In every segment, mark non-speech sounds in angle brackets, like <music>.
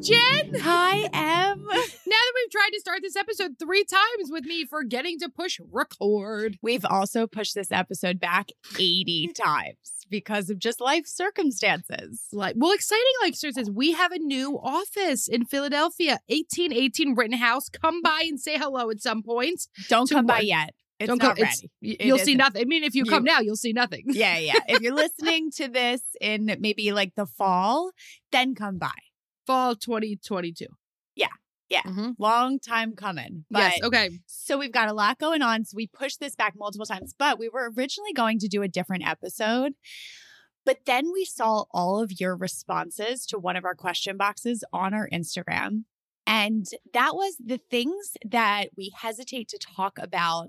Jen. Hi, Em. <laughs> now that we've tried to start this episode three times with me forgetting to push record, we've also pushed this episode back 80 <laughs> times because of just life circumstances. Like, well, exciting like says we have a new office in Philadelphia, 1818 Rittenhouse. Come by and say hello at some point. Don't come by yet. It's Don't not come, ready. you'll see nothing. I mean, if you, you come now, you'll see nothing. Yeah, yeah. if you're <laughs> listening to this in maybe like the fall, then come by fall 2022. Yeah. Yeah. Mm-hmm. Long time coming. But, yes. Okay. So we've got a lot going on. So we pushed this back multiple times, but we were originally going to do a different episode. But then we saw all of your responses to one of our question boxes on our Instagram. And that was the things that we hesitate to talk about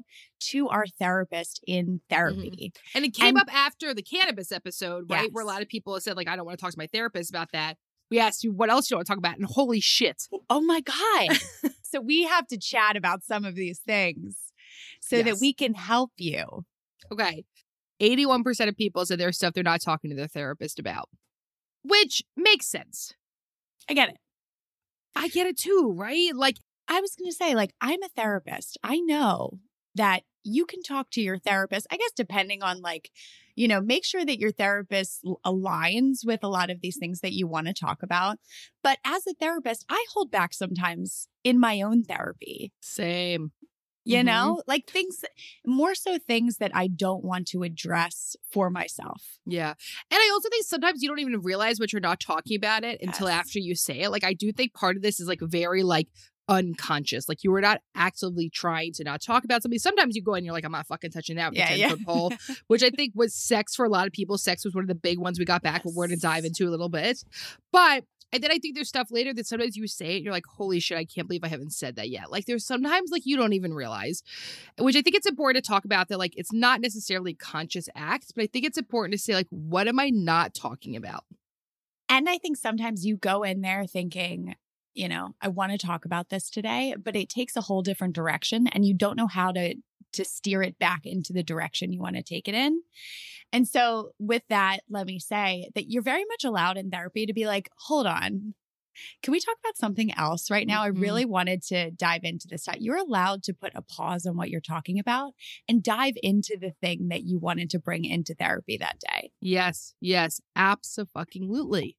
to our therapist in mm-hmm. therapy. Mm-hmm. And it came and, up after the cannabis episode, right? Yes. Where a lot of people said, like, I don't want to talk to my therapist about that we asked you what else you want to talk about, and holy shit. Oh my God. <laughs> so we have to chat about some of these things so yes. that we can help you. Okay. 81% of people said there's stuff they're not talking to their therapist about, which makes sense. I get it. I get it too, right? Like, I was going to say, like, I'm a therapist. I know that you can talk to your therapist, I guess, depending on like, you know, make sure that your therapist aligns with a lot of these things that you want to talk about. But as a therapist, I hold back sometimes in my own therapy. Same. You mm-hmm. know, like things more so things that I don't want to address for myself. Yeah. And I also think sometimes you don't even realize what you're not talking about it yes. until after you say it. Like I do think part of this is like very like unconscious. Like you were not actively trying to not talk about something. Sometimes you go and you're like, I'm not fucking touching that with yeah, 10 yeah. foot pole, <laughs> which I think was sex for a lot of people. Sex was one of the big ones we got back. Yes. We're going to dive into a little bit. But and then I think there's stuff later that sometimes you say it, you're like, holy shit, I can't believe I haven't said that yet. Like there's sometimes like you don't even realize, which I think it's important to talk about that like it's not necessarily conscious acts, but I think it's important to say like, what am I not talking about? And I think sometimes you go in there thinking, you know, I want to talk about this today, but it takes a whole different direction and you don't know how to to steer it back into the direction you want to take it in. And so with that, let me say that you're very much allowed in therapy to be like, "Hold on. Can we talk about something else right now? Mm-hmm. I really wanted to dive into this. You're allowed to put a pause on what you're talking about and dive into the thing that you wanted to bring into therapy that day. Yes, yes, absolutely.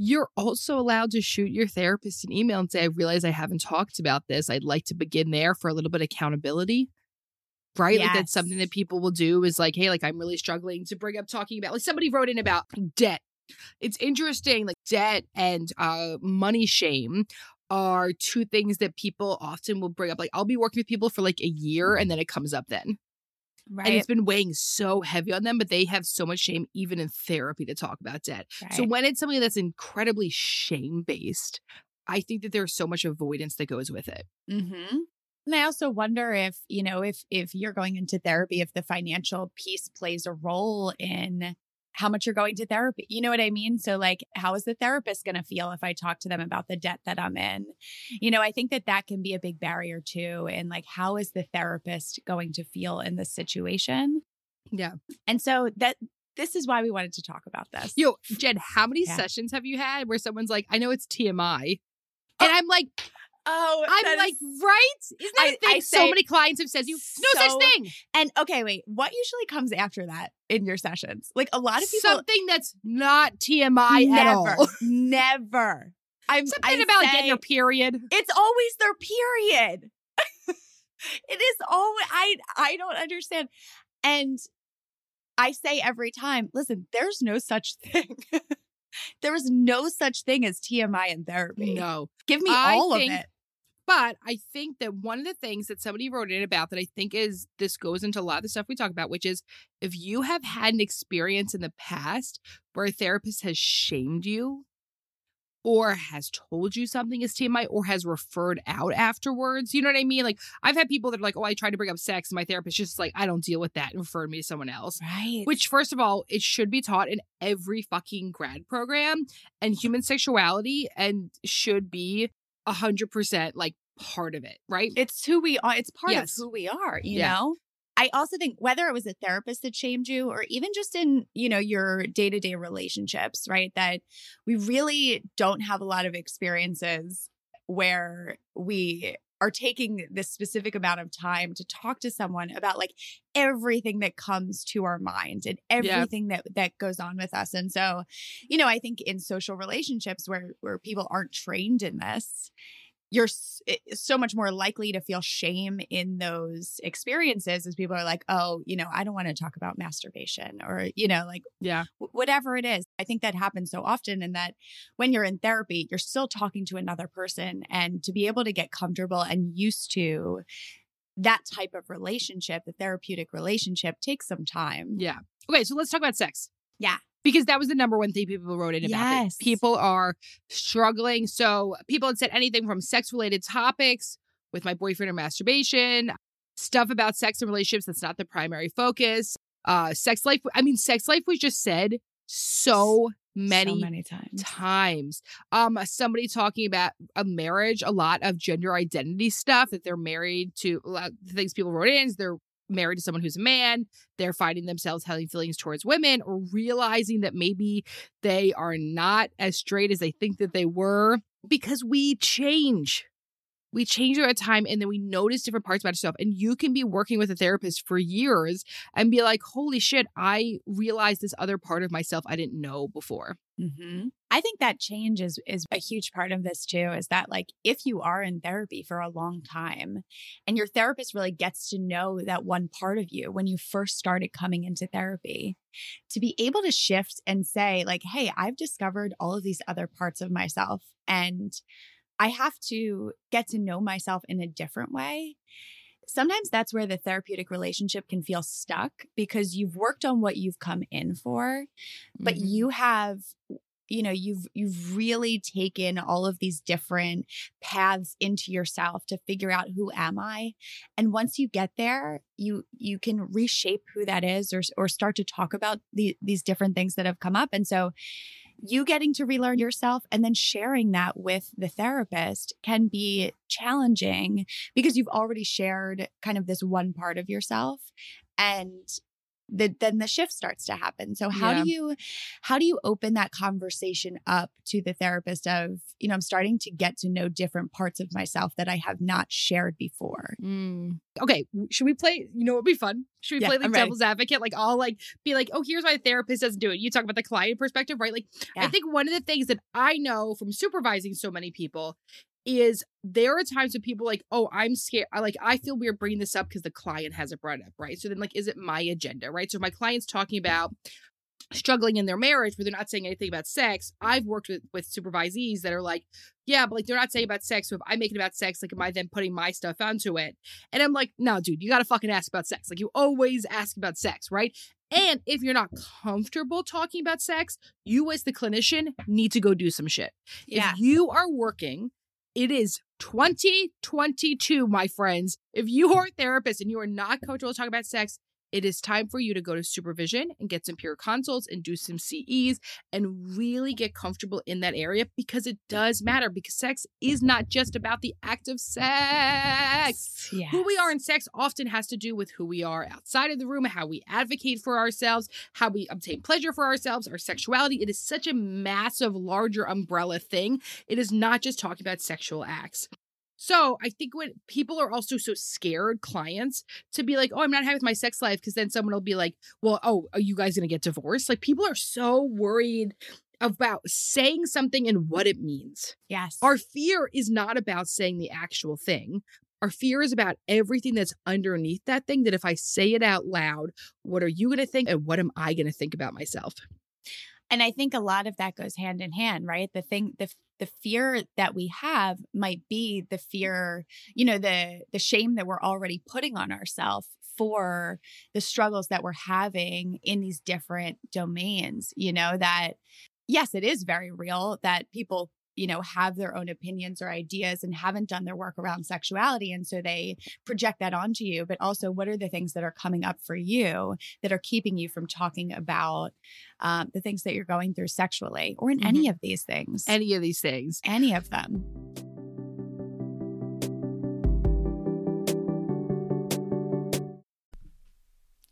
You're also allowed to shoot your therapist an email and say, I realize I haven't talked about this. I'd like to begin there for a little bit of accountability. Right? Yes. Like that's something that people will do is like, hey, like I'm really struggling to bring up talking about like somebody wrote in about debt. It's interesting, like debt and uh money shame are two things that people often will bring up. Like I'll be working with people for like a year and then it comes up then. Right. And it's been weighing so heavy on them, but they have so much shame, even in therapy, to talk about debt. Right. So when it's something that's incredibly shame based, I think that there's so much avoidance that goes with it. Mm-hmm. And I also wonder if, you know, if if you're going into therapy, if the financial piece plays a role in how much you're going to therapy. You know what I mean? So, like, how is the therapist going to feel if I talk to them about the debt that I'm in? You know, I think that that can be a big barrier too. And like, how is the therapist going to feel in this situation? Yeah. And so that this is why we wanted to talk about this. Yo, Jen, how many yeah. sessions have you had where someone's like, I know it's TMI? And oh I'm like, Oh, I'm like, is, right? Isn't that I, thing I so many clients have said you? No so, such thing. And okay, wait, what usually comes after that in your sessions? Like a lot of people, something that's not TMI never, at all. <laughs> never. I'm something I about say, getting your period. It's always their period. <laughs> it is always. I I don't understand, and I say every time, listen, there's no such thing. <laughs> there is no such thing as TMI in therapy. No. Give me I all of it But I think that one of the things that somebody wrote in about that I think is this goes into a lot of the stuff we talk about, which is if you have had an experience in the past where a therapist has shamed you or has told you something is TMI or has referred out afterwards. You know what I mean? Like I've had people that are like, oh, I tried to bring up sex and my therapist just like, I don't deal with that and referred me to someone else. Right. Which, first of all, it should be taught in every fucking grad program and human sexuality and should be a hundred percent like part of it, right? it's who we are. It's part Yes. of who we are, you Yeah. know? I also think whether it was a therapist that shamed you or even just in, you know, your day-to-day relationships, right? That we really don't have a lot of experiences where we are taking this specific amount of time to talk to someone about like everything that comes to our mind and everything that that goes on with us. And so, you know, I think in social relationships where where people aren't trained in this, you're so much more likely to feel shame in those experiences as people are like, oh, you know, I don't want to talk about masturbation or, you know, like yeah. wh- whatever it is. I think that happens so often, and that when you're in therapy, you're still talking to another person, and to be able to get comfortable and used to that type of relationship, the therapeutic relationship, takes some time. Yeah. Okay, so let's talk about sex. Yeah. Because that was the number one thing people wrote in about it. Yes. People are struggling. So people had said anything from sex related topics with my boyfriend or masturbation, stuff about sex and relationships that's not the primary focus. Uh sex life. I mean, sex life was just said so many, so many times. times. Um, somebody talking about a marriage, a lot of gender identity stuff that they're married to. A lot of things people wrote in is they're married to someone who's a man. They're finding themselves having feelings towards women, or realizing that maybe they are not as straight as they think that they were because we change. We change over time and then we notice different parts about ourselves. And you can be working with a therapist for years and be like, holy shit, I realized this other part of myself I didn't know before. hmm I think that change is is a huge part of this too. Is that like if you are in therapy for a long time, and your therapist really gets to know that one part of you when you first started coming into therapy, to be able to shift and say like, "Hey, I've discovered all of these other parts of myself, and I have to get to know myself in a different way." Sometimes that's where the therapeutic relationship can feel stuck because you've worked on what you've come in for, but Mhm. you have you know you've you've really taken all of these different paths into yourself to figure out who am i and once you get there you you can reshape who that is or or start to talk about the, these different things that have come up and so you getting to relearn yourself and then sharing that with the therapist can be challenging because you've already shared kind of this one part of yourself. And the, then the shift starts to happen. So how Yeah. do you how do you open that conversation up to the therapist of, you know, I'm starting to get to know different parts of myself that I have not shared before. Mm. Okay, should we play? You know, it'd be fun. Should we Yeah, play like I'm ready. devil's advocate? Like, I'll like be like, oh, here's why the therapist doesn't do it. You talk about the client perspective, right? Like, I think one of the things that I know from supervising so many people is there are times when people are like, oh, I'm scared. I like, I feel weird bringing this up because the client has it brought up, right? So then, like, is it my agenda, right? So my client's talking about struggling in their marriage but they're not saying anything about sex i've worked with with supervisees that are like yeah but like they're not saying about sex so if i make it about sex like am i then putting my stuff onto it and i'm like no dude you gotta fucking ask about sex like you always ask about sex right and if you're not comfortable talking about sex you as the clinician need to go do some shit Yeah. if you are working it is 2022 my friends. If you are a therapist and you are not comfortable talking about sex it is time for you to go to supervision and get some peer consults and do some CEs and really get comfortable in that area because it does matter because sex is not just about the act of sex. Yeah. Who we are in sex often has to do with who we are outside of the room, how we advocate for ourselves, how we obtain pleasure for ourselves, our sexuality. It is such a massive, larger umbrella thing. It is not just talking about sexual acts. So I think when people are also so scared, clients, to be like, oh, I'm not happy with my sex life, because then someone will be like, well, oh, are you guys gonna get divorced? Like people are so worried about saying something and what it means. Yes. Our fear is not about saying the actual thing. Our fear is about everything that's underneath that thing. That if I say it out loud, what are you going to think? And what am I going to think about myself? And I think a lot of that goes hand in hand, right? The thing, the the fear that we have might be the fear, you know, the the shame that we're already putting on ourselves for the struggles that we're having in these different domains, you know, that yes, it is very real that people you know, have their own opinions or ideas and haven't done their work around sexuality. And so they project that onto you. But also, what are the things that are coming up for you that are keeping you from talking about um, the things that you're going through sexually or in mm-hmm. any of these things? Any of these things. Any of them.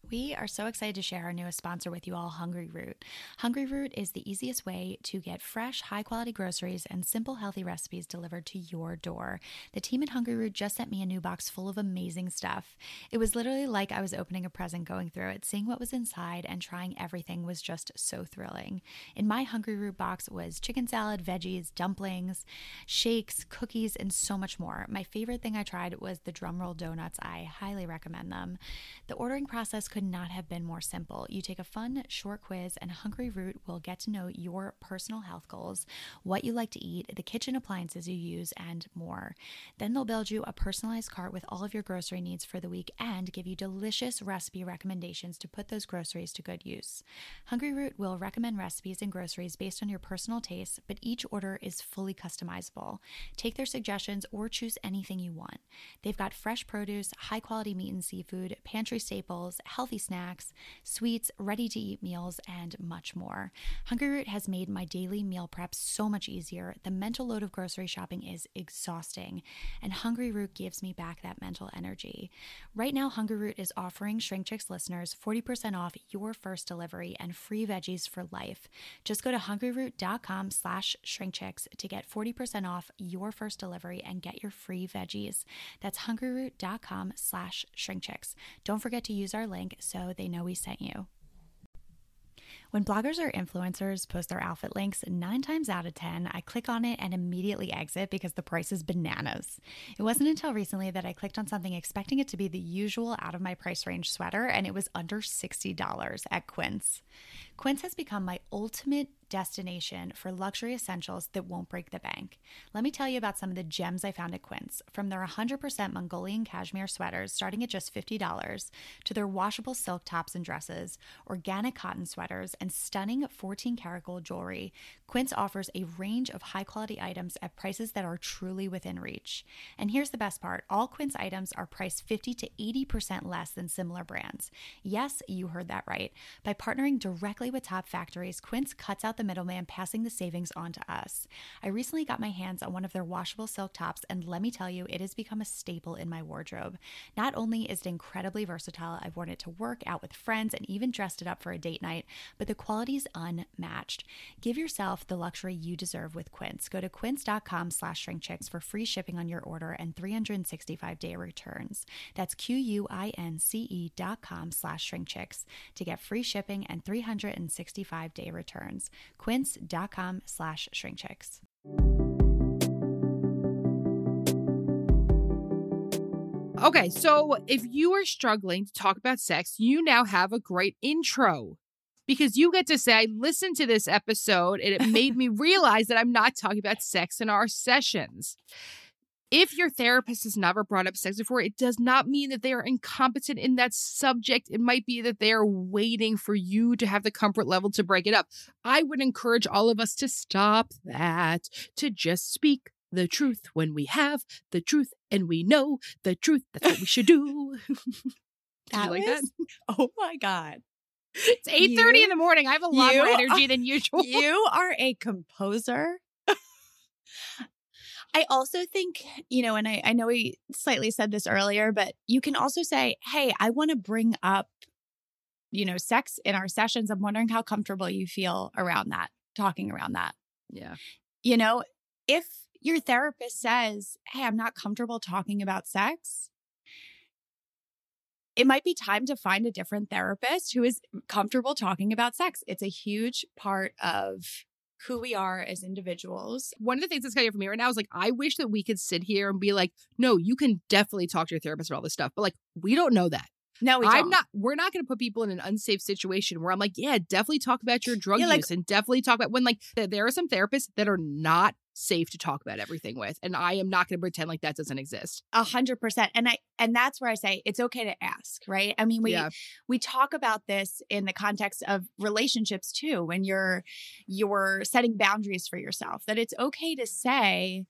We are so excited to share our newest sponsor with you all, Hungryroot. Hungry Root is the easiest way to get fresh, high quality groceries and simple, healthy recipes delivered to your door. The team at Hungryroot just sent me a new box full of amazing stuff. It was literally like I was opening a present going through it. Seeing what was inside and trying everything was just so thrilling. In my Hungryroot box was chicken salad, veggies, dumplings, shakes, cookies, and so much more. My favorite thing I tried was the drumroll donuts. I highly recommend them. The ordering process could not have been more simple. You take a fun, short quiz, and Hungryroot will get to know your personal health goals, what you like to eat, the kitchen appliances you use, and more. Then they'll build you a personalized cart with all of your grocery needs for the week and give you delicious recipe recommendations to put those groceries to good use. Hungryroot will recommend recipes and groceries based on your personal tastes, but each order is fully customizable. Take their suggestions or choose anything you want. They've got fresh produce, high quality meat and seafood, pantry staples, healthy healthy snacks, sweets, ready to eat meals, and much more. Hungryroot has made my daily meal prep so much easier. The mental load of grocery shopping is exhausting, and Hungryroot gives me back that mental energy. Right now, Hungryroot is offering Shrink Chicks listeners 40% off your first delivery and free veggies for life. Just go to hungryroot.com slash shrinkchicks to get 40% off your first delivery and get your free veggies. That's hungryroot.com slash shrinkchicks. Don't forget to use our link so they know we sent you. When bloggers or influencers post their outfit links, nine times out of 10, I click on it and immediately exit because the price is bananas. It wasn't until recently that I clicked on something expecting it to be the usual out of my price range sweater, and it was under $60 at Quince. Quince has become my ultimate destination for luxury essentials that won't break the bank. Let me tell you about some of the gems I found at Quince. From their 100% Mongolian cashmere sweaters starting at just $50 to their washable silk tops and dresses, organic cotton sweaters, and stunning 14 karat gold jewelry, Quince offers a range of high quality items at prices that are truly within reach. And here's the best part all Quince items are priced 50 to 80% less than similar brands. Yes, you heard that right. By partnering directly with top factories, Quince cuts out the middleman, passing the savings on to us. I recently got my hands on one of their washable silk tops, and let me tell you, it has become a staple in my wardrobe. Not only is it incredibly versatile, I've worn it to work, out with friends, and even dressed it up for a date night, but the quality is unmatched. Give yourself the luxury you deserve with Quince. Go to quince.com slash shrinkchicks for free shipping on your order and 365 day returns. That's Q-U-I-N-C-E dot com slash shrinkchicks to get free shipping and 365 day returns. Quince.com slash shrinkchicks. Okay, so if you are struggling to talk about sex, you now have a great intro because you get to say, I listened to this episode and it <laughs> made me realize that I'm not talking about sex in our sessions. If your therapist has never brought up sex before, it does not mean that they are incompetent in that subject. It might be that they are waiting for you to have the comfort level to break it up. I would encourage all of us to stop that, to just speak the truth when we have the truth and we know the truth. That's what we should do. <laughs> that like was, that? Oh my God. It's 8 30 in the morning. I have a lot more energy are, than usual. You are a composer. I also think, you know, and I, I know we slightly said this earlier, but you can also say, hey, I want to bring up, you know, sex in our sessions. I'm wondering how comfortable you feel around that, talking around that. Yeah. You know, if your therapist says, hey, I'm not comfortable talking about sex, it might be time to find a different therapist who is comfortable talking about sex. It's a huge part of who we are as individuals. One of the things that's coming up for me right now is like, I wish that we could sit here and be like, no, you can definitely talk to your therapist about all this stuff, but like, we don't know that. No, we I'm don't. not. We're not going to put people in an unsafe situation where I'm like, yeah, definitely talk about your drug Yeah, like- use and definitely talk about when like th- there are some therapists that are not safe to talk about everything with, and I am not going to pretend like that doesn't exist. A hundred percent. And I and that's where I say it's okay to ask, right? I mean, we yeah, we talk about this in the context of relationships too, when you're you're setting boundaries for yourself, that it's okay to say,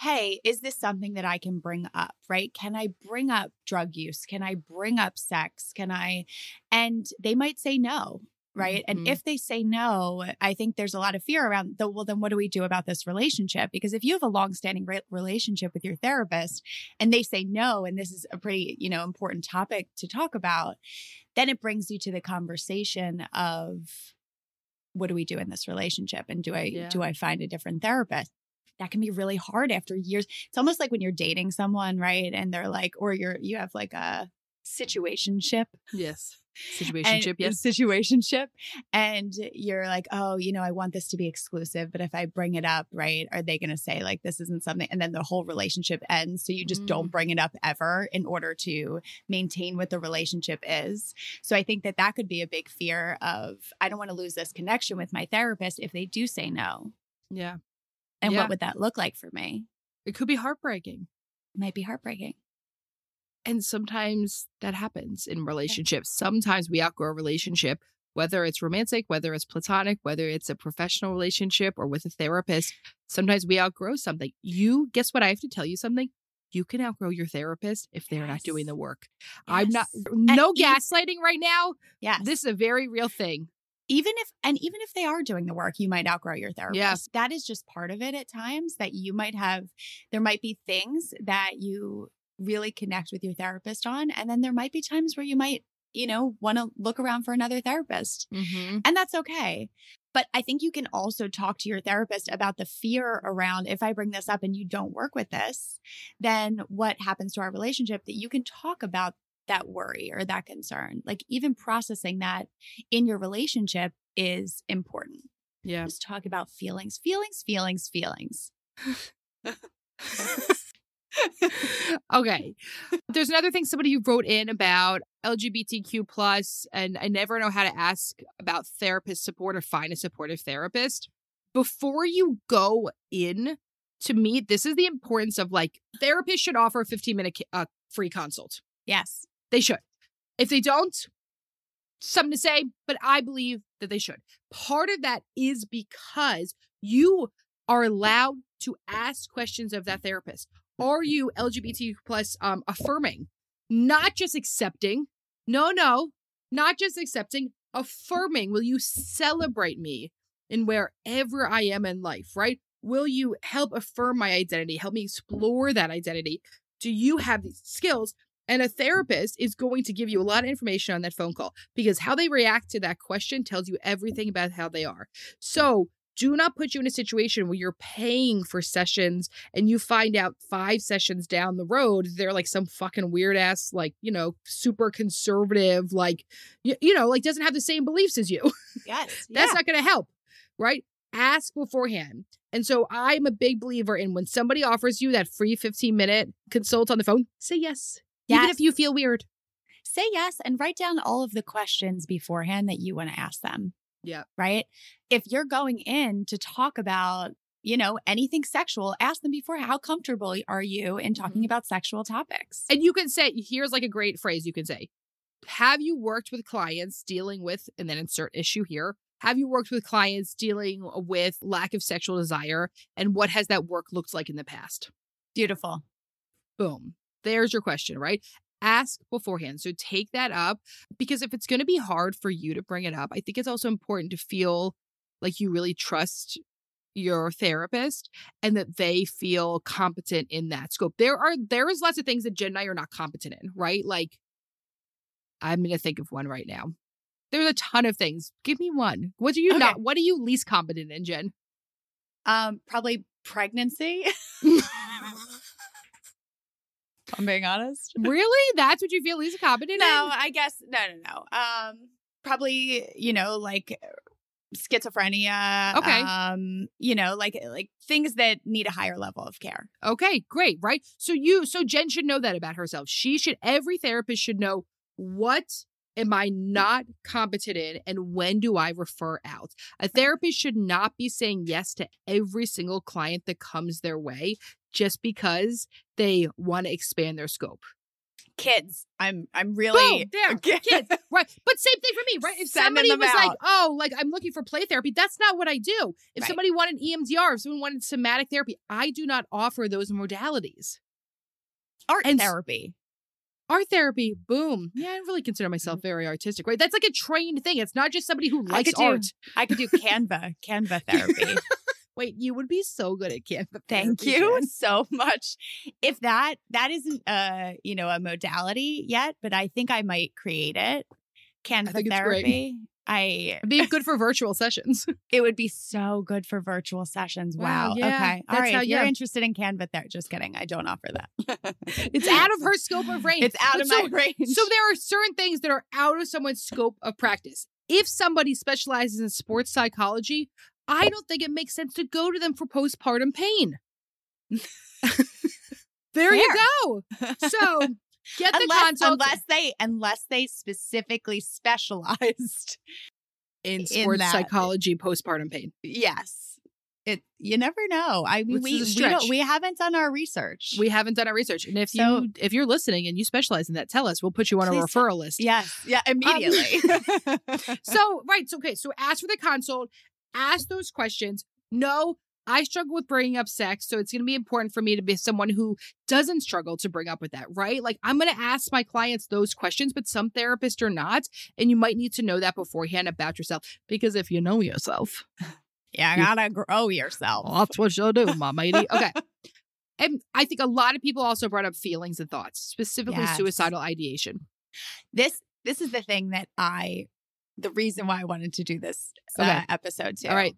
Hey, is this something that I can bring up? Right? Can I bring up drug use? Can I bring up sex? Can I? And they might say no. Right. And Mhm. if they say no, I think there's a lot of fear around the, well, then what do we do about this relationship? Because if you have a longstanding re- relationship with your therapist and they say no, and this is a pretty, you know, important topic to talk about, then it brings you to the conversation of what do we do in this relationship? And do I Yeah. do I find a different therapist? That can be really hard after years. It's almost like when you're dating someone, right? And they're like, or you're you have like a situationship yes, and situationship. Yes, situationship and you're like oh you know i want this to be exclusive but if i bring it up right are they going to say like this isn't something and then the whole relationship ends so you just Mm. don't bring it up ever in order to maintain what the relationship is so i think that that could be a big fear of i don't want to lose this connection with my therapist if they do say no yeah. and Yeah. what would that look like for me It could be heartbreaking. it might be heartbreaking And sometimes that happens in relationships. Sometimes we outgrow a relationship, whether it's romantic, whether it's platonic, whether it's a professional relationship or with a therapist. Sometimes we outgrow something. You, guess what? I have to tell you something. You can outgrow your therapist if they're not doing the work. I'm not, no gaslighting right now. Yeah, This is a very real thing. even if and even if they are doing the work you might outgrow your therapist Yeah. that is just part of it at times that you might have there might be things that you really connect with your therapist on and then there might be times where you might you know want to look around for another therapist Mm-hmm. and that's okay but i think you can also talk to your therapist about the fear around if i bring this up and you don't work with this then what happens to our relationship that you can talk about that worry or that concern like even processing that in your relationship is important Yeah. just talk about feelings feelings feelings feelings <laughs> <laughs> <laughs> okay. There's another thing somebody who wrote in about LGBTQ plus, and I never know how to ask about therapist support or find a supportive therapist. Before you go in to meet, this is the importance of like therapists should offer a 15 minute uh, free consult. yes They should. If they don't, something to say, but I believe that they should. Part of that is because you are allowed to ask questions of that therapist. Are you LGBT plus um, affirming, not just accepting? No, no, not just accepting, affirming. Will you celebrate me in wherever I am in life, right? Will you help affirm my identity, help me explore that identity? Do you have these skills? And a therapist is going to give you a lot of information on that phone call because how they react to that question tells you everything about how they are. So do not put you in a situation where you're paying for sessions and you find out five sessions down the road they're like some fucking weird ass like you know super conservative like you, you know like doesn't have the same beliefs as you. <laughs> Yes that's yeah. not going to help right? Ask beforehand. And so i'm a big believer in when somebody offers you that free 15 minute consult on the phone say yes even if you feel weird. Say yes and write down all of the questions beforehand that you want to ask them Yeah. right if you're going in to talk about you know anything sexual ask them before how comfortable are you in talking Mhm. about sexual topics And you can say, here's like a great phrase you can say. Have you worked with clients dealing with, and then insert issue here? Have you worked with clients dealing with lack of sexual desire? And what has that work looked like in the past? beautiful Boom. There's your question, right? Ask beforehand. So take that up because if it's going to be hard for you to bring it up, I think it's also important to feel like you really trust your therapist and that they feel competent in that scope. There are there is lots of things that Jen and I are not competent in, right? Like I'm going to think of one right now. There's a ton of things. Give me one. What do you Okay. not what are you least competent in, Jen? um probably pregnancy <laughs> <laughs> i'm being honest <laughs> really? That's what you feel Lisa competent no in? i guess no no no um probably you know like schizophrenia Okay. um you know like like things that need a higher level of care Okay, great, right? So you so Jen should know that about herself. She should every therapist should know what am I not competent in and when do I refer out? A therapist should not be saying yes to every single client that comes their way just because they want to expand their scope. Kids, I'm I'm really Boom, there, <laughs> kids, right? But same thing for me, right? If Sending somebody was like, "Oh, like I'm looking for play therapy," that's not what I do. If Right. somebody wanted EMDR, if someone wanted somatic therapy, I do not offer those modalities. art and therapy. Art therapy, boom. Yeah, I really consider myself very artistic, right? That's like a trained thing. It's not just somebody who Mm-hmm. I likes could do- art. I could do Canva, <laughs> Canva therapy. <laughs> Wait, you would be so good at Canva. Thank therapy, you Jen. so much. If that that isn't uh, you know, a modality yet, but I think I might create it. Canva think it's great. therapy. I It'd be good <laughs> for virtual sessions. <laughs> it would be so good for virtual sessions. Wow, Wow. yeah, okay. All that's right. how- if you're interested in Canva there, just kidding. I don't offer that. <laughs> It's out of her scope of range. It's out of so, my range. So there are certain things that are out of someone's scope of practice. If somebody specializes in sports psychology, I don't think it makes sense to go to them for postpartum pain. there you go. So get the unless, consult unless they unless they specifically specialized. <laughs> in in sports that. psychology postpartum pain. Yes. It you never know. I mean we we, we haven't done our research. We haven't done our research. And if So- you if you're listening and you specialize in that, tell us. We'll put you on a tell- referral list. yes. Yeah, um, immediately. <laughs> <laughs> So, right. So, okay. So, ask for the consult, ask those questions. No, I struggle with bringing up sex. So, it's going to be important for me to be someone who doesn't struggle to bring up with that, right? Like, I'm going to ask my clients those questions, but some therapists are not. And you might need to know that beforehand about yourself because if you know yourself, <laughs> yeah, You- gotta grow yourself. that's what you'll do, my matey. <laughs> Okay. And I think a lot of people also brought up feelings and thoughts, specifically Yes. suicidal ideation. This this is the thing that I the reason why I wanted to do this uh, Okay. episode too. All right.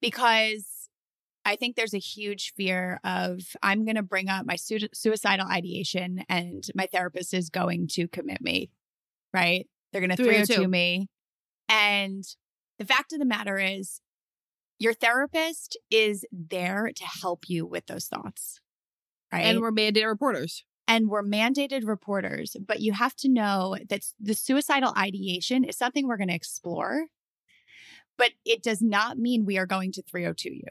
Because I think there's a huge fear of I'm going to bring up my sui- suicidal ideation and my therapist is going to commit me, right? They're going to 302. 302 me. And the fact of the matter is, your therapist is there to help you with those thoughts, right? And we're mandated reporters. and we're mandated reporters, but you have to know that the suicidal ideation is something we're going to explore, but it does not mean we are going to 302 you.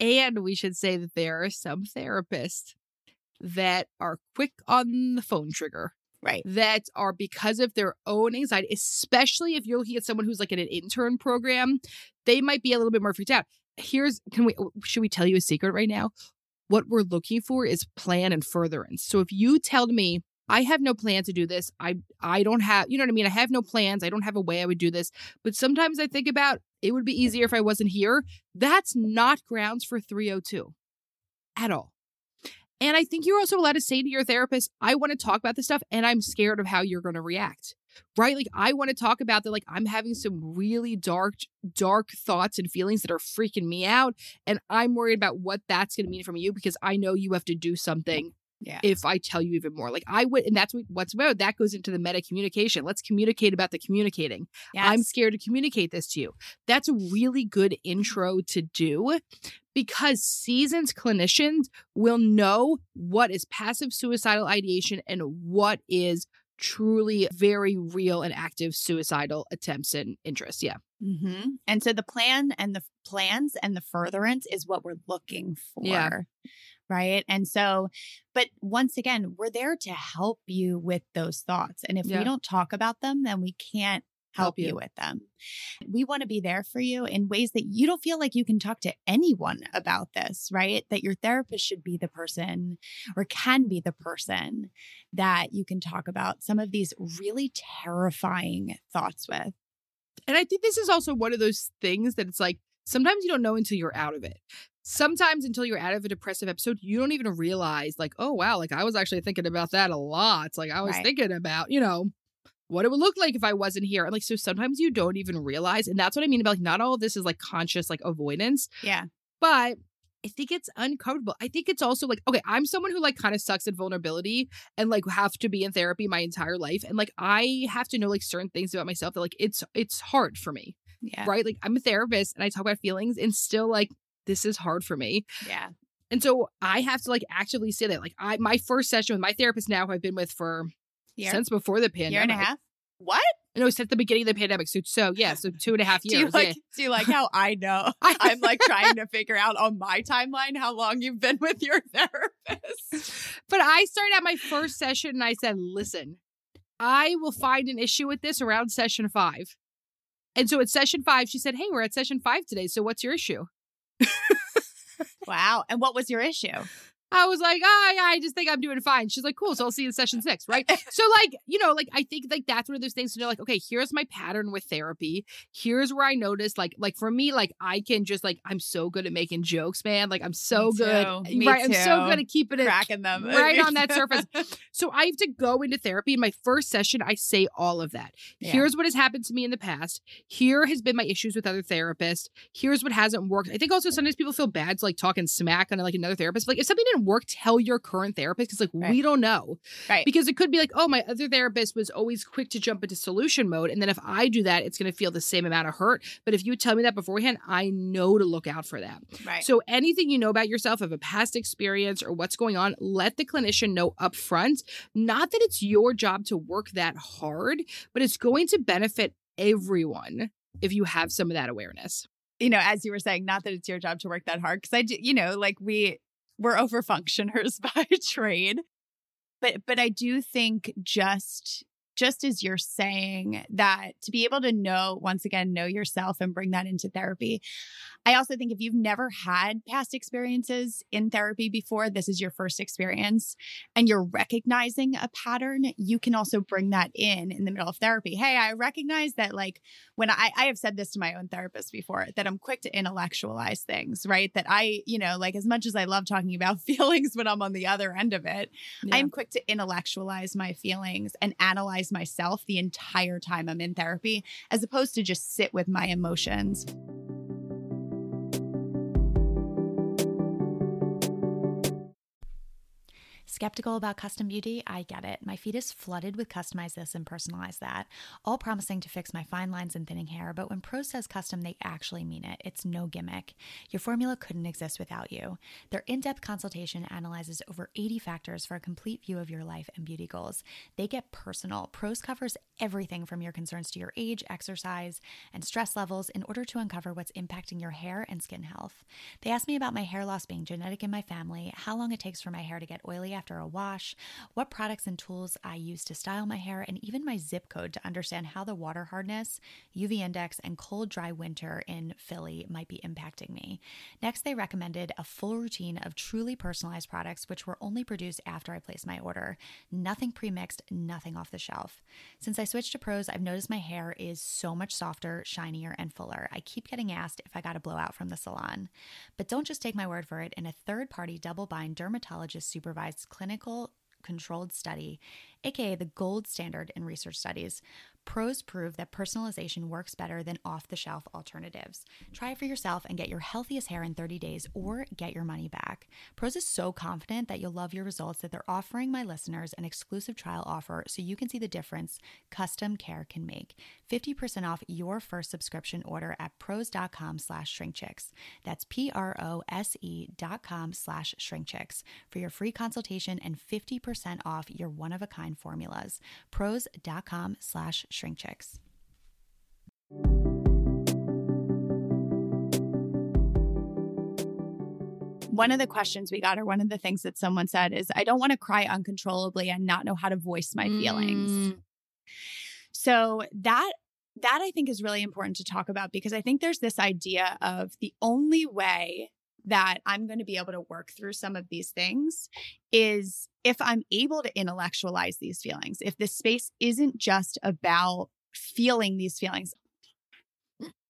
And we should say that there are some therapists that are quick on the phone trigger, Right. that are because of their own anxiety, especially if you're looking at someone who's like in an intern program, they might be a little bit more freaked out. Here's, can we, should we tell you a secret right now? What we're looking for is plan and furtherance. So if you tell me, I have no plan to do this. I I don't have, you know what I mean? I have no plans. I don't have a way I would do this. But sometimes I think about it would be easier if I wasn't here. That's not grounds for 302 at all. And I think you're also allowed to say to your therapist, I want to talk about this stuff and I'm scared of how you're going to react. Right? Like, I want to talk about that. Like, I'm having some really dark, dark thoughts and feelings that are freaking me out. And I'm worried about what that's going to mean from you because I know you have to do something Yeah. if I tell you even more. Like, I would, and that's what, what's about. That goes into the meta communication. Let's communicate about the communicating. I'm scared to communicate this to you. That's a really good intro to do because seasoned clinicians will know what is passive suicidal ideation and what is truly very real and active suicidal attempts and interests. Yeah. hmm And so the plan and the plans and the furtherance is what we're looking for. Yeah. Right. And so, but once again, we're there to help you with those thoughts. And if Yeah. we don't talk about them, then we can't help, you. with them. We want to be there for you in ways that you don't feel like you can talk to anyone about this, right? That your therapist should be the person or can be the person that you can talk about some of these really terrifying thoughts with. And I think this is also one of those things that it's like sometimes you don't know until you're out of it. Sometimes until you're out of a depressive episode, you don't even realize, like, oh, wow, like I was actually thinking about that a lot. Like I was Right. thinking about, you know, what it would look like if I wasn't here. And like, so sometimes you don't even realize. And that's what I mean about like, not all of this is like conscious, like avoidance, Yeah. but I think it's uncomfortable. I think it's also like, okay, I'm someone who like kind of sucks at vulnerability and like have to be in therapy my entire life. And like I have to know like certain things about myself that like it's it's hard for me. Yeah. Right. Like I'm a therapist and I talk about feelings and still like this is hard for me. Yeah. And so I have to like actively say that. Like I my first session with my therapist now who I've been with for Year? since before the pandemic. year and a half. What? No, since the beginning of the pandemic. So, so yeah, so two and a half <laughs> Do you years. like? yeah. Do you like how <laughs> I know? I'm like trying to figure out on my timeline how long you've been with your <laughs> therapist. But I started at my first session and I said, listen, I will find an issue with this around session five. And so at session five, she said, Hey, we're at session five today. So what's your issue? Wow. And what was your issue? I was like, oh yeah, I just think I'm doing fine. She's like, cool. So I'll see you in session six, right? <laughs> so like, you know, like I think like that's one of those things to know, like, okay, here's my pattern with therapy. Here's where I notice, like, like for me, like I can just like I'm so good at making jokes, man. Like I'm so good, too. Eh, me right? I'm so good at keeping it Cracking them <laughs> right on that surface. So I have to go into therapy. In my first session, I say all of that. Yeah. Here's what has happened to me in the past. Here has been my issues with other therapists. Here's what hasn't worked. I think also sometimes people feel bad to like talking smack on like another therapist. Like if something didn't work, tell your current therapist because like Right. we don't know. Right. Because it could be like, oh, my other therapist was always quick to jump into solution mode. And then if I do that, it's going to feel the same amount of hurt. But if you tell me that beforehand, I know to look out for that. right. So anything you know about yourself of a past experience or what's going on, let the clinician know up front. Not that it's your job to work that hard, but it's going to benefit everyone if you have some of that awareness. you know, as you were saying, not that it's your job to work that hard, because I do, you know, like we we're over functioners <laughs> by trade, but but I do think just just as you're saying that to be able to know once again know yourself and bring that into therapy. I also think if you've never had past experiences in therapy before this is your first experience and you're recognizing a pattern you can also bring that in in the middle of therapy. Hey i recognize that like when I, I have said this to my own therapist before that I'm quick to intellectualize things, right? That I, you know, like as much as I love talking about <laughs> feelings when I'm on the other end of it, I'm quick to intellectualize my feelings and analyze myself the entire time I'm in therapy, as opposed to just sit with my emotions. Skeptical about custom beauty? I get it. My feed is flooded with customize this and personalize that, all promising to fix my fine lines and thinning hair. But when Prose says custom, they actually mean it. It's no gimmick. Your formula couldn't exist without you. Their in depth consultation analyzes over 80 factors for a complete view of your life and beauty goals. They get personal. Prose covers everything from your concerns to your age, exercise, and stress levels in order to uncover what's impacting your hair and skin health. They asked me about my hair loss being genetic in my family, how long it takes for my hair to get oily after a wash, what products and tools I use to style my hair, and even my zip code to understand how the water hardness, UV index, and cold, dry winter in Philly might be impacting me. Next, they recommended a full routine of truly personalized products, which were only produced after I placed my order. Nothing pre mixed, nothing off the shelf. Since I switched to Prose, I've noticed my hair is so much softer, shinier, and fuller. I keep getting asked if I got a blowout from the salon. But don't just take my word for it. In a third party double blind dermatologist supervised clinical controlled study, aka the gold standard in research studies, Prose prove that personalization works better than off the shelf alternatives. Try it for yourself and get your healthiest hair in 30 days or get your money back. Prose is so confident that you'll love your results that they're offering my listeners an exclusive trial offer so you can see the difference custom care can make. 50% off your first subscription order at prose.com slash shrinkchicks. That's P-R-O-S-E dot com slash shrinkchicks for your free consultation and 50% off your one-of-a-kind formulas. Prose.com slash shrinkchicks. One of the questions we got, or one of the things that someone said, is I don't want to cry uncontrollably and not know how to voice my feelings. Mm, So that that I think is really important to talk about because I think there's this idea of the only way that I'm going to be able to work through some of these things is if I'm able to intellectualize these feelings. If this space isn't just about feeling these feelings.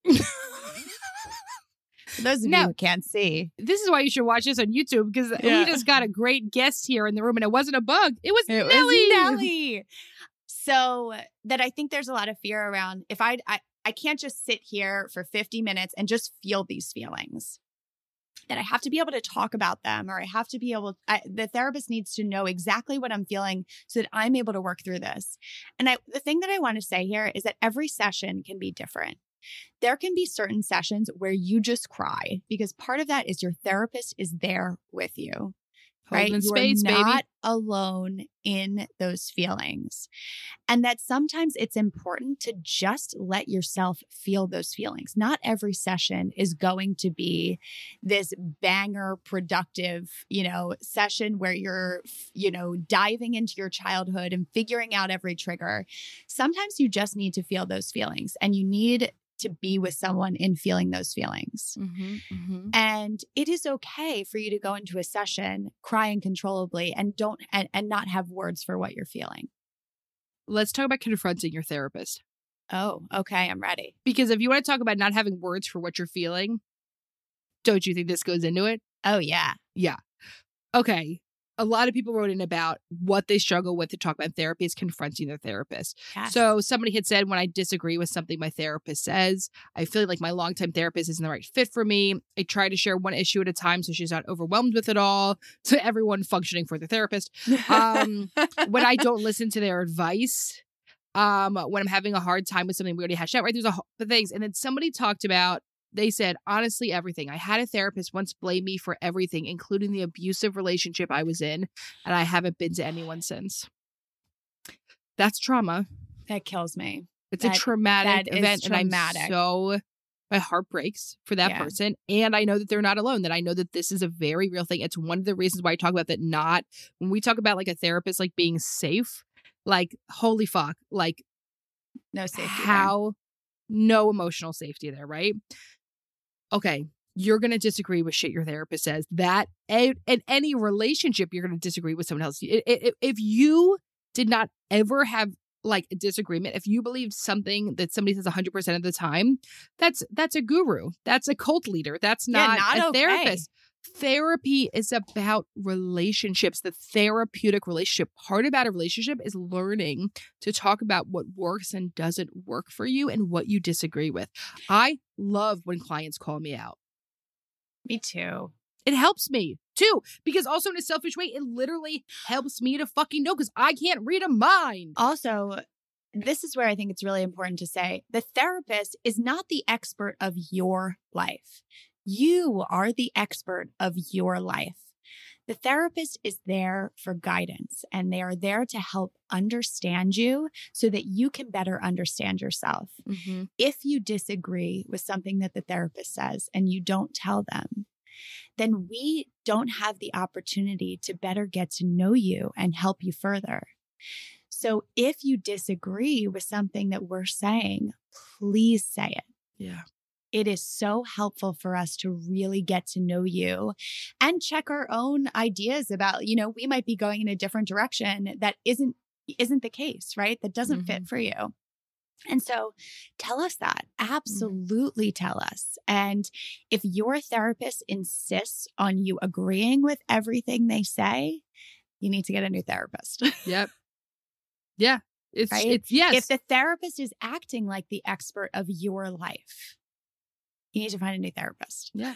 <laughs> Those of Now- you who can't see, This is why you should watch this on YouTube because Yeah. we just got a great guest here in the room and it wasn't a bug. It was It Nelly. was Nelly. So that I think there's a lot of fear around if I, I I can't just sit here for 50 minutes and just feel these feelings. That I have to be able to talk about them or I have to be able I, the therapist needs to know exactly what I'm feeling so that I'm able to work through this. And I the thing that I want to say here is that every session can be different. There can be certain sessions where you just cry because part of that is your therapist is there with you right? You're space, baby. not alone in those feelings. And that sometimes it's important to just let yourself feel those feelings. Not every session is going to be this banger productive, you know, session where you're, you know, diving into your childhood and figuring out every trigger. Sometimes you just need to feel those feelings and you need to be with someone in feeling those feelings. Mhm, mhm. And it is okay for you to go into a session, cry uncontrollably, and don't and, and not have words for what you're feeling. Let's talk about confronting your therapist. Oh, okay, I'm ready. Because if you want to talk about not having words for what you're feeling, don't you think this goes into it? Oh yeah. Yeah. Okay. A lot of people wrote in about what they struggle with to talk about therapy is confronting their therapist. Yes. So somebody had said when I disagree with something my therapist says, I feel like my longtime therapist isn't the right fit for me. I try to share one issue at a time so she's not overwhelmed with it all. <laughs> To everyone functioning for the therapist. Um, when I don't <laughs> listen to their advice, um, when I'm having a hard time with something we already hashed out, right? There's a whole the things. And then somebody talked about, they said, honestly, everything. I had a therapist once blame me for everything, including the abusive relationship I was in, and I haven't been to anyone since. That's trauma. that kills me. It's That- a traumatic event, and traumatic. I'm so my heart breaks for that Yeah. person. And I know that they're not alone. That I know that this is a very real thing. It's one of the reasons why I talk about that. Not when we talk about like a therapist like being safe. Like holy fuck, like No safety. there. how no emotional safety there, right? Okay, you're going to disagree with shit your therapist says. That in any relationship, you're going to disagree with someone else. If you did not ever have like a disagreement, if you believed something that somebody says 100% of the time, that's that's a guru. That's a cult leader. That's Yeah, not, not a okay. therapist. Therapy is about relationships, the therapeutic relationship. Part about a relationship is learning to talk about what works and doesn't work for you and what you disagree with. I love when clients call me out. Me too. It helps me too, because also in a selfish way, it literally helps me to fucking know because I can't read a mind. Also, this is where I think it's really important to say the therapist is not the expert of your life. You are the expert of your life. The therapist is there for guidance and they are there to help understand you so that you can better understand yourself. Mm-hmm. If you disagree with something that the therapist says and you don't tell them, then we don't have the opportunity to better get to know you and help you further. So if you disagree with something that we're saying, please say it. Yeah. It is so helpful for us to really get to know you and check our own ideas about, you know, we might be going in a different direction that isn't isn't the case, right? That doesn't fit mm-hmm. for you. And so tell us that. Mm-hmm. Absolutely tell us. And if your therapist insists on you agreeing with everything they say, you need to get a new therapist. Yep. <laughs> Yeah. It's Right? it's yes. If the therapist is acting like the expert of your life, you need to find a new therapist. yeah.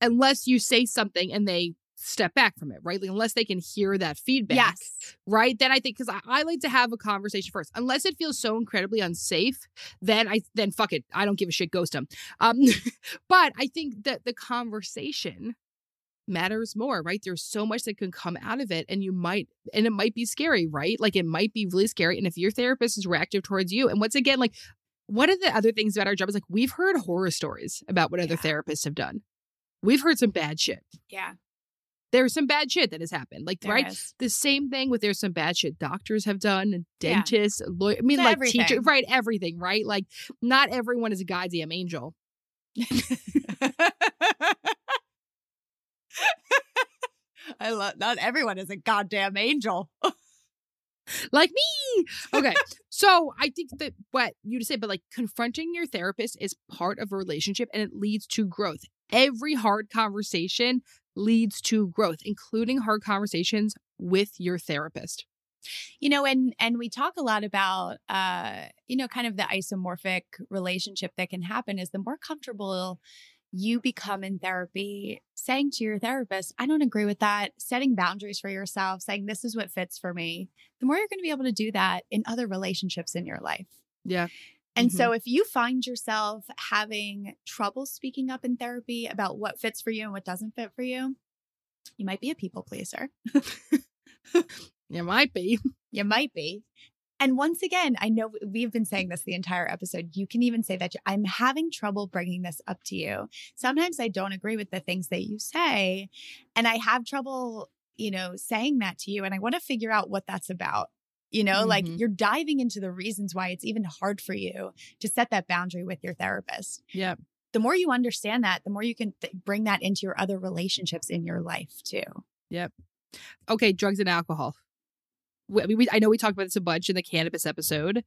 Unless you say something and they step back from it, right? Like, unless they can hear that feedback. Yes. right? Then I think because I, I like to have a conversation first, unless it feels so incredibly unsafe. Then I then fuck it, I don't give a shit. Ghost them. Um, <laughs> but I think that the conversation matters more, right? There's so much that can come out of it, and you might, and it might be scary, right? Like it might be really scary, and if your therapist is reactive towards you, and once again, like. One of the other things about our job is like we've heard horror stories about what other therapists have done. We've heard some bad shit. Yeah. There's some bad shit that has happened. Like, there right? is. the same thing with there's some bad shit doctors have done, and Yeah. dentists, lawyer, I mean, So like everything. teacher, right? Everything, right? Like, not everyone is a goddamn angel. <laughs> I love not everyone is a goddamn angel. <laughs> Like me. Okay. so I think that what you to say, but like confronting your therapist is part of a relationship and it leads to growth. Every hard conversation leads to growth, including hard conversations with your therapist. You know, and and we talk a lot about uh, you know, kind of the isomorphic relationship that can happen is the more comfortable you become in therapy, saying to your therapist, I don't agree with that, setting boundaries for yourself, saying this is what fits for me, the more you're going to be able to do that in other relationships in your life. Yeah. And Mhm. so if you find yourself having trouble speaking up in therapy about what fits for you and what doesn't fit for you, You might be a people pleaser. <laughs> You might be. You might be. And once again, I know we've been saying this the entire episode. You can even say that I'm having trouble bringing this up to you. Sometimes I don't agree with the things that you say, and I have trouble, you know, saying that to you. And I want to figure out what that's about. You know, like Mhm. you're diving into the reasons why it's even hard for you to set that boundary with your therapist. Yep. The more you understand that, the more you can th- bring that into your other relationships in your life too. Yep. Okay, drugs and alcohol. I mean, we, I know we talked about this a bunch in the cannabis episode.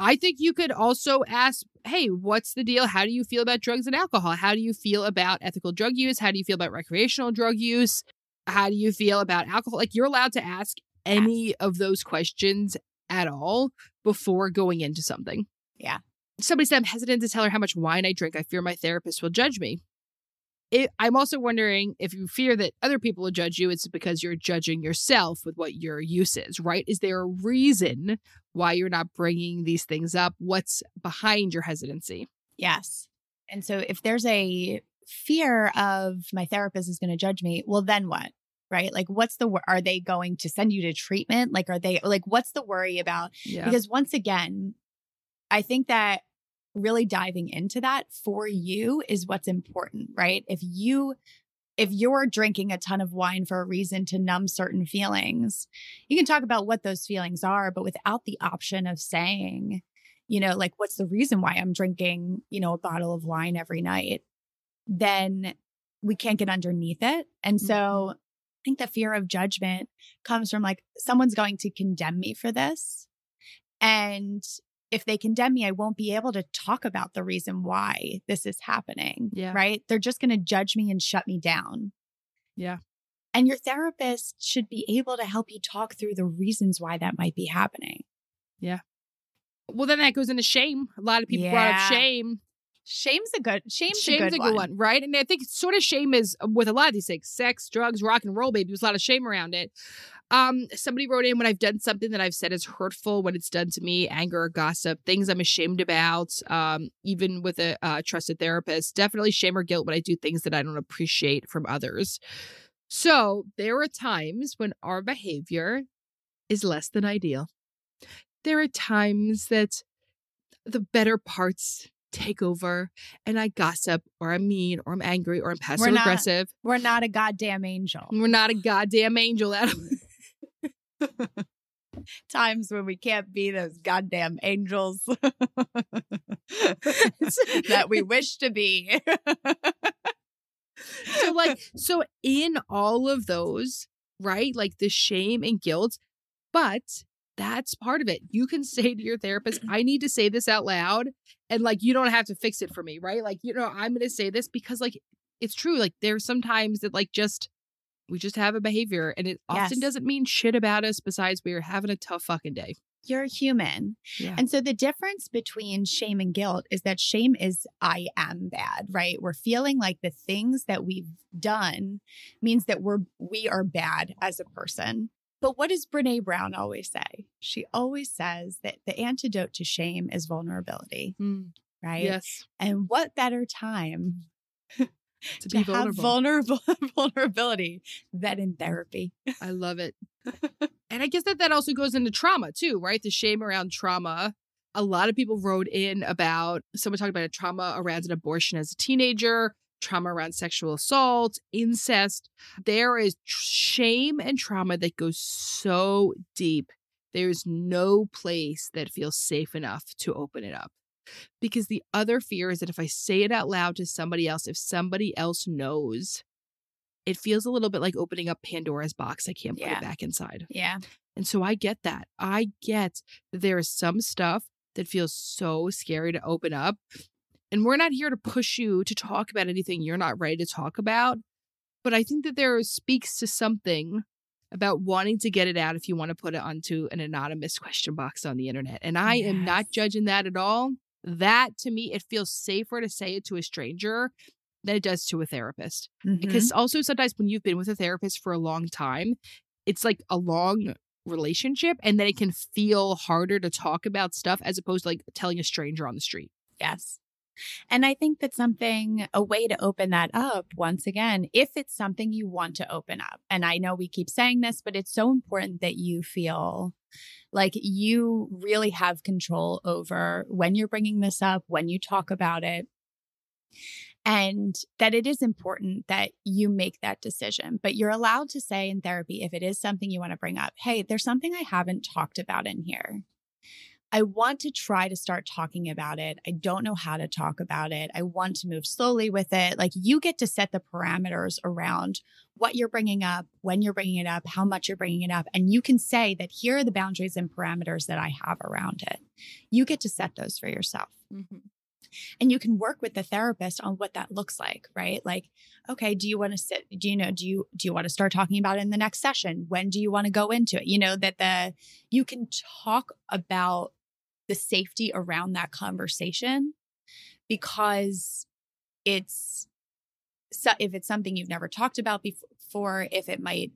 I think you could also ask, hey, what's the deal? How do you feel about drugs and alcohol? How do you feel about ethical drug use? How do you feel about recreational drug use? How do you feel about alcohol? Like, you're allowed to ask any of those questions at all before going into something. Yeah. Somebody said, I'm hesitant to tell her how much wine I drink. I fear my therapist will judge me. It, I'm also wondering if you fear that other people will judge you, it's because you're judging yourself with what your use is, right? Is there a reason why you're not bringing these things up? What's behind your hesitancy? Yes. And so if there's a fear of my therapist is going to judge me, well, then what? Right? Like, what's the, are they going to send you to treatment? Like, are they, like, what's the worry about? Yeah. Because once again, I think that really diving into that for you is what's important, right? If you, if you're drinking a ton of wine for a reason to numb certain feelings, you can talk about what those feelings are, but without the option of saying, you know, like, what's the reason why I'm drinking, you know, a bottle of wine every night, then we can't get underneath it. And mm-hmm. so I think the fear of judgment comes from like, someone's going to condemn me for this. And if they condemn me, I won't be able to talk about the reason why this is happening. Yeah. Right. They're just going to judge me and shut me down. Yeah. And your therapist should be able to help you talk through the reasons why that might be happening. Yeah. Well, then that goes into shame. A lot of people brought up shame. Shame's a good shame's, Shame's a good, one. right? And I think sort of shame is with a lot of these things sex, drugs, rock and roll, baby. There's a lot of shame around it. Um, somebody wrote in when I've done something that I've said is hurtful when it's done to me, anger or gossip, things I'm ashamed about, um, even with a uh, trusted therapist, definitely shame or guilt when I do things that I don't appreciate from others. So there are times when our behavior is less than ideal. There are times that the better parts take over and I gossip or I'm mean or I'm angry or I'm passive not- aggressive. We're not a goddamn angel. We're not a goddamn angel, Adam. <laughs> Times when we can't be those goddamn angels <laughs> that we <laughs> wish to be. so like so in all of those right like the shame and guilt but that's part of it you can say to your therapist i need to say this out loud and like you don't have to fix it for me right like you know i'm gonna say this because like it's true like there's sometimes that like just we just have a behavior and it often Yes. doesn't mean shit about us besides we're having a tough fucking day You're human. Yeah. And so the difference between shame and guilt is that shame is I am bad, right? We're feeling like the things that we've done means that we're we are bad as a person. But what does Brene Brown always say? She always says that the antidote to shame is vulnerability, Mm, right? yes And what better time <laughs> to to be have vulnerable vulnerable <laughs> vulnerability than in therapy? I love it. <laughs> and I guess that that also goes into trauma too, right? The shame around trauma. A lot of people wrote in about someone talked about a trauma around an abortion as a teenager, trauma around sexual assault, incest. There is shame and trauma that goes so deep. There's no place that feels safe enough to open it up. Because the other fear is that if I say it out loud to somebody else, if somebody else knows, it feels a little bit like opening up Pandora's box. I can't put it back inside. Yeah. And so I get that. I get that there is some stuff that feels so scary to open up. And we're not here to push you to talk about anything you're not ready to talk about. But I think that there speaks to something about wanting to get it out if you want to put it onto an anonymous question box on the internet. And I am not judging that at all. That to me, it feels safer to say it to a stranger than it does to a therapist Mhm. because also sometimes when you've been with a therapist for a long time it's like a long relationship and then it can feel harder to talk about stuff as opposed to like telling a stranger on the street yes. And I think that something, a way to open that up, once again, if it's something you want to open up, and I know we keep saying this, but it's so important that you feel like you really have control over when you're bringing this up, when you talk about it. And that it is important that you make that decision. But you're allowed to say in therapy, if it is something you want to bring up, hey, there's something I haven't talked about in here. I want to try to start talking about it. I don't know how to talk about it. I want to move slowly with it. Like you get to set the parameters around what you're bringing up, when you're bringing it up, how much you're bringing it up. And you can say that here are the boundaries and parameters that I have around it. You get to set those for yourself. Mm-hmm. And you can work with the therapist on what that looks like, right? Like, okay, do you want to sit? Do you know, do you, do you want to start talking about it in the next session? When do you want to go into it? You know, that the, you can talk about the safety around that conversation because it's so if it's something you've never talked about before if it might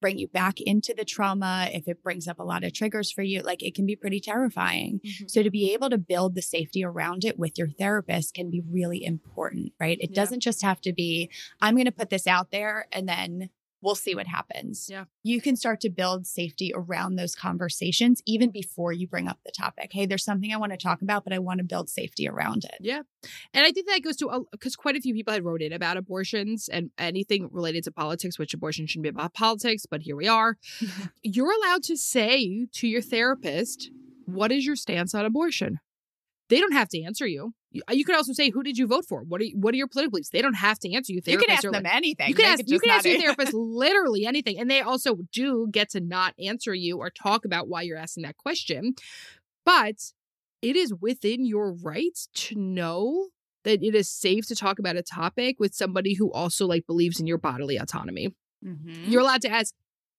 bring you back into the trauma if it brings up a lot of triggers for you like it can be pretty terrifying mm-hmm. so to be able to build the safety around it with your therapist can be really important right it yeah. doesn't just have to be i'm going to put this out there and then we'll see what happens. Yeah. You can start to build safety around those conversations even before you bring up the topic. Hey, there's something I want to talk about, but I want to build safety around it. Yeah. And I think that goes to because quite a few people had wrote in about abortions and anything related to politics, which abortion shouldn't be about politics, but here we are. <laughs> You're allowed to say to your therapist, what is your stance on abortion? They don't have to answer you. Uh, you could also say, "Who did you vote for? What are you, what are your political beliefs?" They don't have to answer you. Therapists you can ask them like, anything. You can ask you can ask your <laughs> therapist literally anything, and they also do get to not answer you or talk about why you're asking that question. But it is within your rights to know that it is safe to talk about a topic with somebody who also like believes in your bodily autonomy. Mm-hmm. You're allowed to ask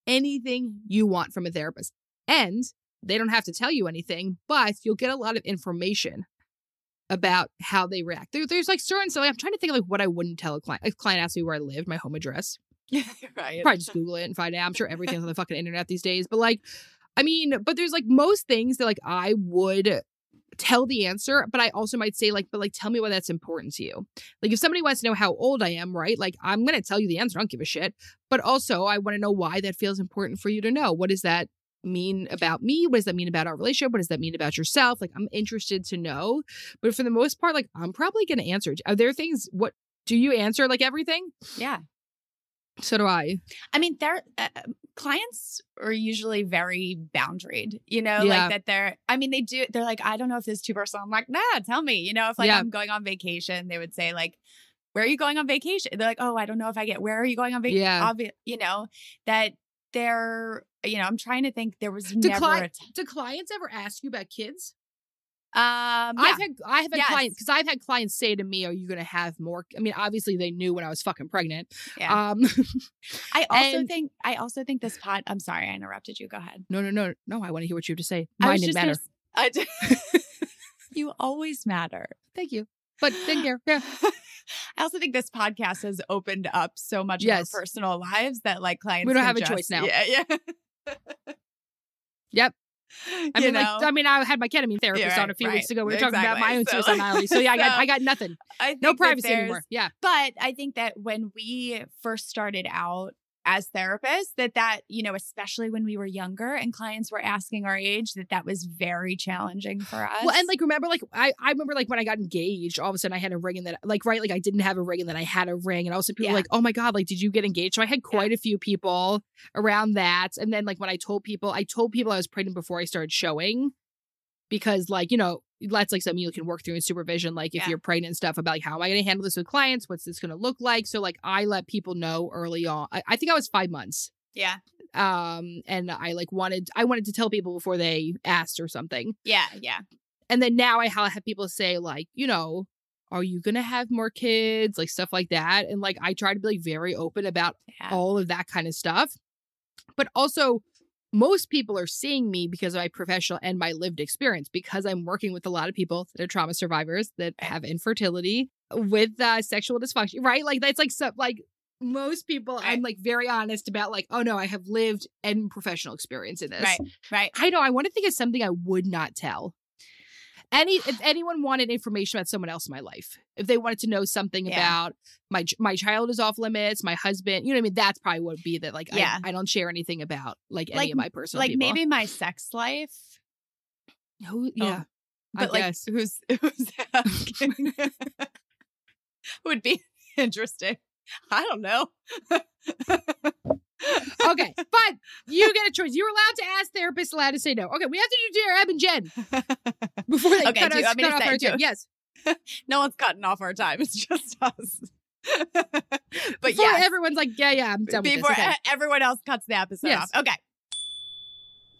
anything you want from a therapist, and they don't have to tell you anything, but you'll get a lot of information about how they react. There, there's like certain, so I'm trying to think of like what I wouldn't tell a client. A client asks me where I live, my home address. <laughs> right. Probably just Google it and find out. I'm sure everything's on the fucking internet these days. But like, I mean, but there's like most things that like I would tell the answer, but I also might say like, but like, tell me why that's important to you. Like, if somebody wants to know how old I am, right? Like, I'm gonna tell you the answer. I don't give a shit. But also, I want to know why that feels important for you to know. What is that mean about me? What does that mean about our relationship? What does that mean about yourself? Like, I'm interested to know. But for the most part, like, I'm probably going to answer. Are there things, what do you answer like everything? Yeah. So do I. I mean, they're uh, clients are usually very boundaried, you know, yeah. like that they're, I mean, they do, they're like, I don't know if this is too personal. I'm like, nah, tell me, you know, if like yeah. I'm going on vacation, they would say, like, where are you going on vacation? They're like, oh, I don't know if I get, where are you going on vacation? Yeah. Obvi- you know, that they're you know, I'm trying to think. There was do never. Cli- t- do clients ever ask you about kids? Um, yeah. I've had I have had yes. clients because I've had clients say to me, "Are you going to have more?" I mean, obviously they knew when I was fucking pregnant. Yeah. Um, I <laughs> also and, think I also think this pod. I'm sorry, I interrupted you. Go ahead. No, no, no, no. I want to hear what you have to say. Mine didn't matter. I just, <laughs> you always matter. Thank you, but didn't care. Yeah. <laughs> I also think this podcast has opened up so much yes. of our personal lives that like clients we don't have just, a choice now. Yeah, yeah. Yep. <laughs> I mean, like, I mean, I had my ketamine therapist right, on a few right. weeks ago. We were exactly. talking about my own so, suicidality. So <laughs> yeah, I got, I got nothing. I no privacy anymore. Yeah. But I think that when we first started out as therapists that that you know especially when we were younger and clients were asking our age that that was very challenging for us well and like remember like i i remember like when i got engaged all of a sudden i had a ring and then like right like i didn't have a ring and then i had a ring and all also people yeah. were like oh my god like did you get engaged so i had quite yeah. a few people around that and then like when i told people i told people i was pregnant before i started showing because like you know that's like something you can work through in supervision like if yeah. you're pregnant and stuff about like how am i going to handle this with clients? What's this going to look like? So like i let people know early on I, I, think i was five months. Yeah. Um and i like wanted i wanted to tell people before they asked or something. Yeah yeah. And then now i have people say like you know are you gonna have more kids? Like stuff like that. And like i try to be like very open about yeah. all of that kind of stuff. But also most people are seeing me because of my professional and my lived experience because I'm working with a lot of people that are trauma survivors that have infertility with uh, sexual dysfunction, right? Like that's like so, like most people right. I'm like very honest about like, oh no, I have lived and professional experience in this. Right. Right. I know I want to think of something I would not tell. Any if anyone wanted information about someone else in my life, if they wanted to know something Yeah. about my my child is off limits, my husband, you know what I mean? That's probably what would be that like Yeah. I, I don't share anything about like any Like- of my personal like people. maybe my sex life. Who, oh, yeah. I But like guess. who's <laughs> who's asking <laughs> would be <laughs> interesting. I don't know. Okay, fine. You get a choice. You're allowed to ask therapists, allowed to say no. Okay, we have to do Dear Em and Jen <laughs> before they Okay, cut, us, cut off our time. Yes. <laughs> no one's cutting off our time. It's just us. <laughs> but Before yeah, everyone's like, yeah, yeah, I'm done with before this. Okay. everyone else cuts the episode Yes. off. Okay.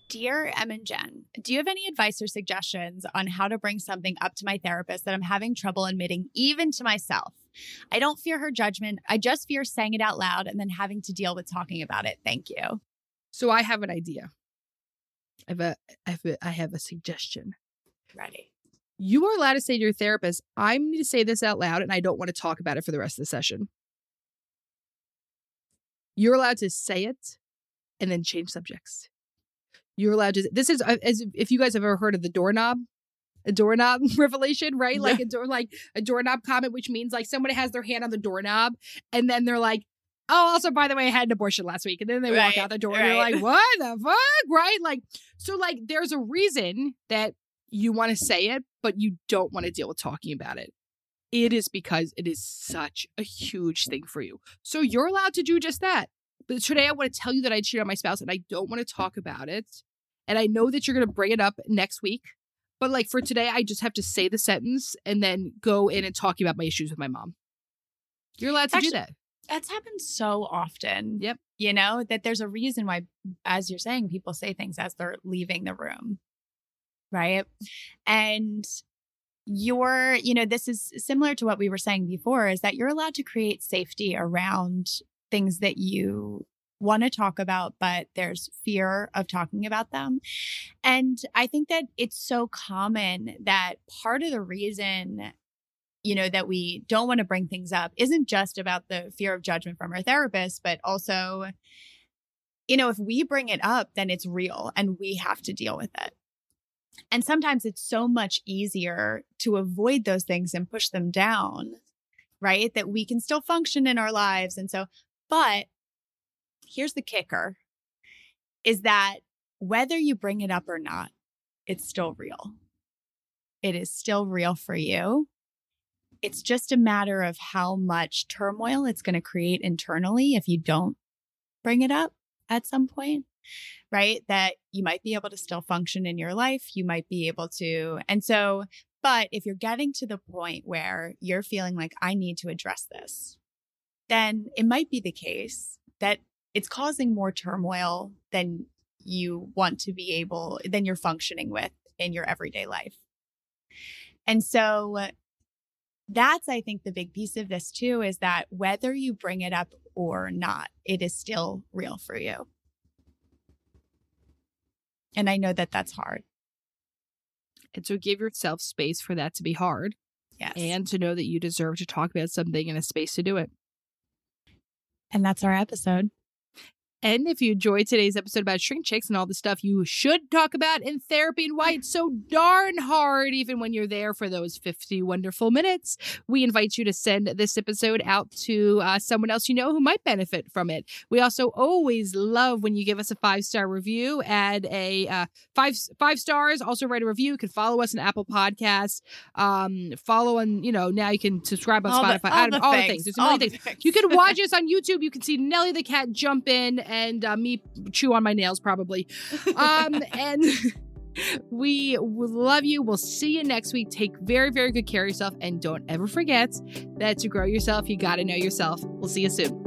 Dear Em and Jen, do you have any advice or suggestions on how to bring something up to my therapist that I'm having trouble admitting, even to myself? I don't fear her judgment. I just fear saying it out loud and then having to deal with talking about it. Thank you. So I have an idea. I have a, I have a, I have a suggestion. Ready. You are allowed to say to your therapist, I need to say this out loud and I don't want to talk about it for the rest of the session. You're allowed to say it and then change subjects. You're allowed to, this is uh, as if you guys have ever heard of the doorknob, a doorknob <laughs> revelation, right? Like a door, like a doorknob comment, which means like somebody has their hand on the doorknob and then they're like, oh, also, by the way, I had an abortion last week. And then they walk out the door and you're like, what the fuck? Right? Like, so like there's a reason that you want to say it, but you don't want to deal with talking about it. It is because it is such a huge thing for you. So you're allowed to do just that. But today I want to tell you that I cheated on my spouse and I don't want to talk about it. And I know that you're going to bring it up next week. But like for today, I just have to say the sentence and then go in and talk about my issues with my mom. You're allowed to Actually- do that. That's happened so often. Yep. You know, that there's a reason why, as you're saying, people say things as they're leaving the room. Right. And you're, you know, this is similar to what we were saying before is that you're allowed to create safety around things that you want to talk about, but there's fear of talking about them. And I think that it's so common that part of the reason you know, that we don't want to bring things up isn't just about the fear of judgment from our therapist, but also, you know, if we bring it up, then it's real and we have to deal with it. And sometimes it's so much easier to avoid those things and push them down, right? That we can still function in our lives. And so, but here's the kicker is that whether you bring it up or not, it's still real. It is still real for you it's just a matter of how much turmoil it's going to create internally if you don't bring it up at some point, right? That you might be able to still function in your life. You might be able to. And so, but if you're getting to the point where you're feeling like, I need to address this, then it might be the case that it's causing more turmoil than you want to be able, than you're functioning with in your everyday life. And so that's i think the big piece of this too is that whether you bring it up or not it is still real for you and i know that that's hard And so give yourself space for that to be hard yes and to know that you deserve to talk about something in a space to do it. and that's our episode And if you enjoyed today's episode about ShrinkChicks and all the stuff you should talk about in therapy and why it's so darn hard, even when you're there for those 50 wonderful minutes, we invite you to send this episode out to uh, someone else you know who might benefit from it. We also always love when you give us a five star review, add a uh, five five stars, also write a review. You can follow us on Apple Podcasts, um, follow on, you know, now you can subscribe on All the- Spotify, all I don't the all the things. There's a all million the things. things. You can watch us on YouTube. You can see Nelly the cat jump in and uh, me chew on my nails, probably. Um, <laughs> and <laughs> we love you. We'll see you next week. Take very, very good care of yourself. And don't ever forget that to grow yourself, you got to know yourself. We'll see you soon.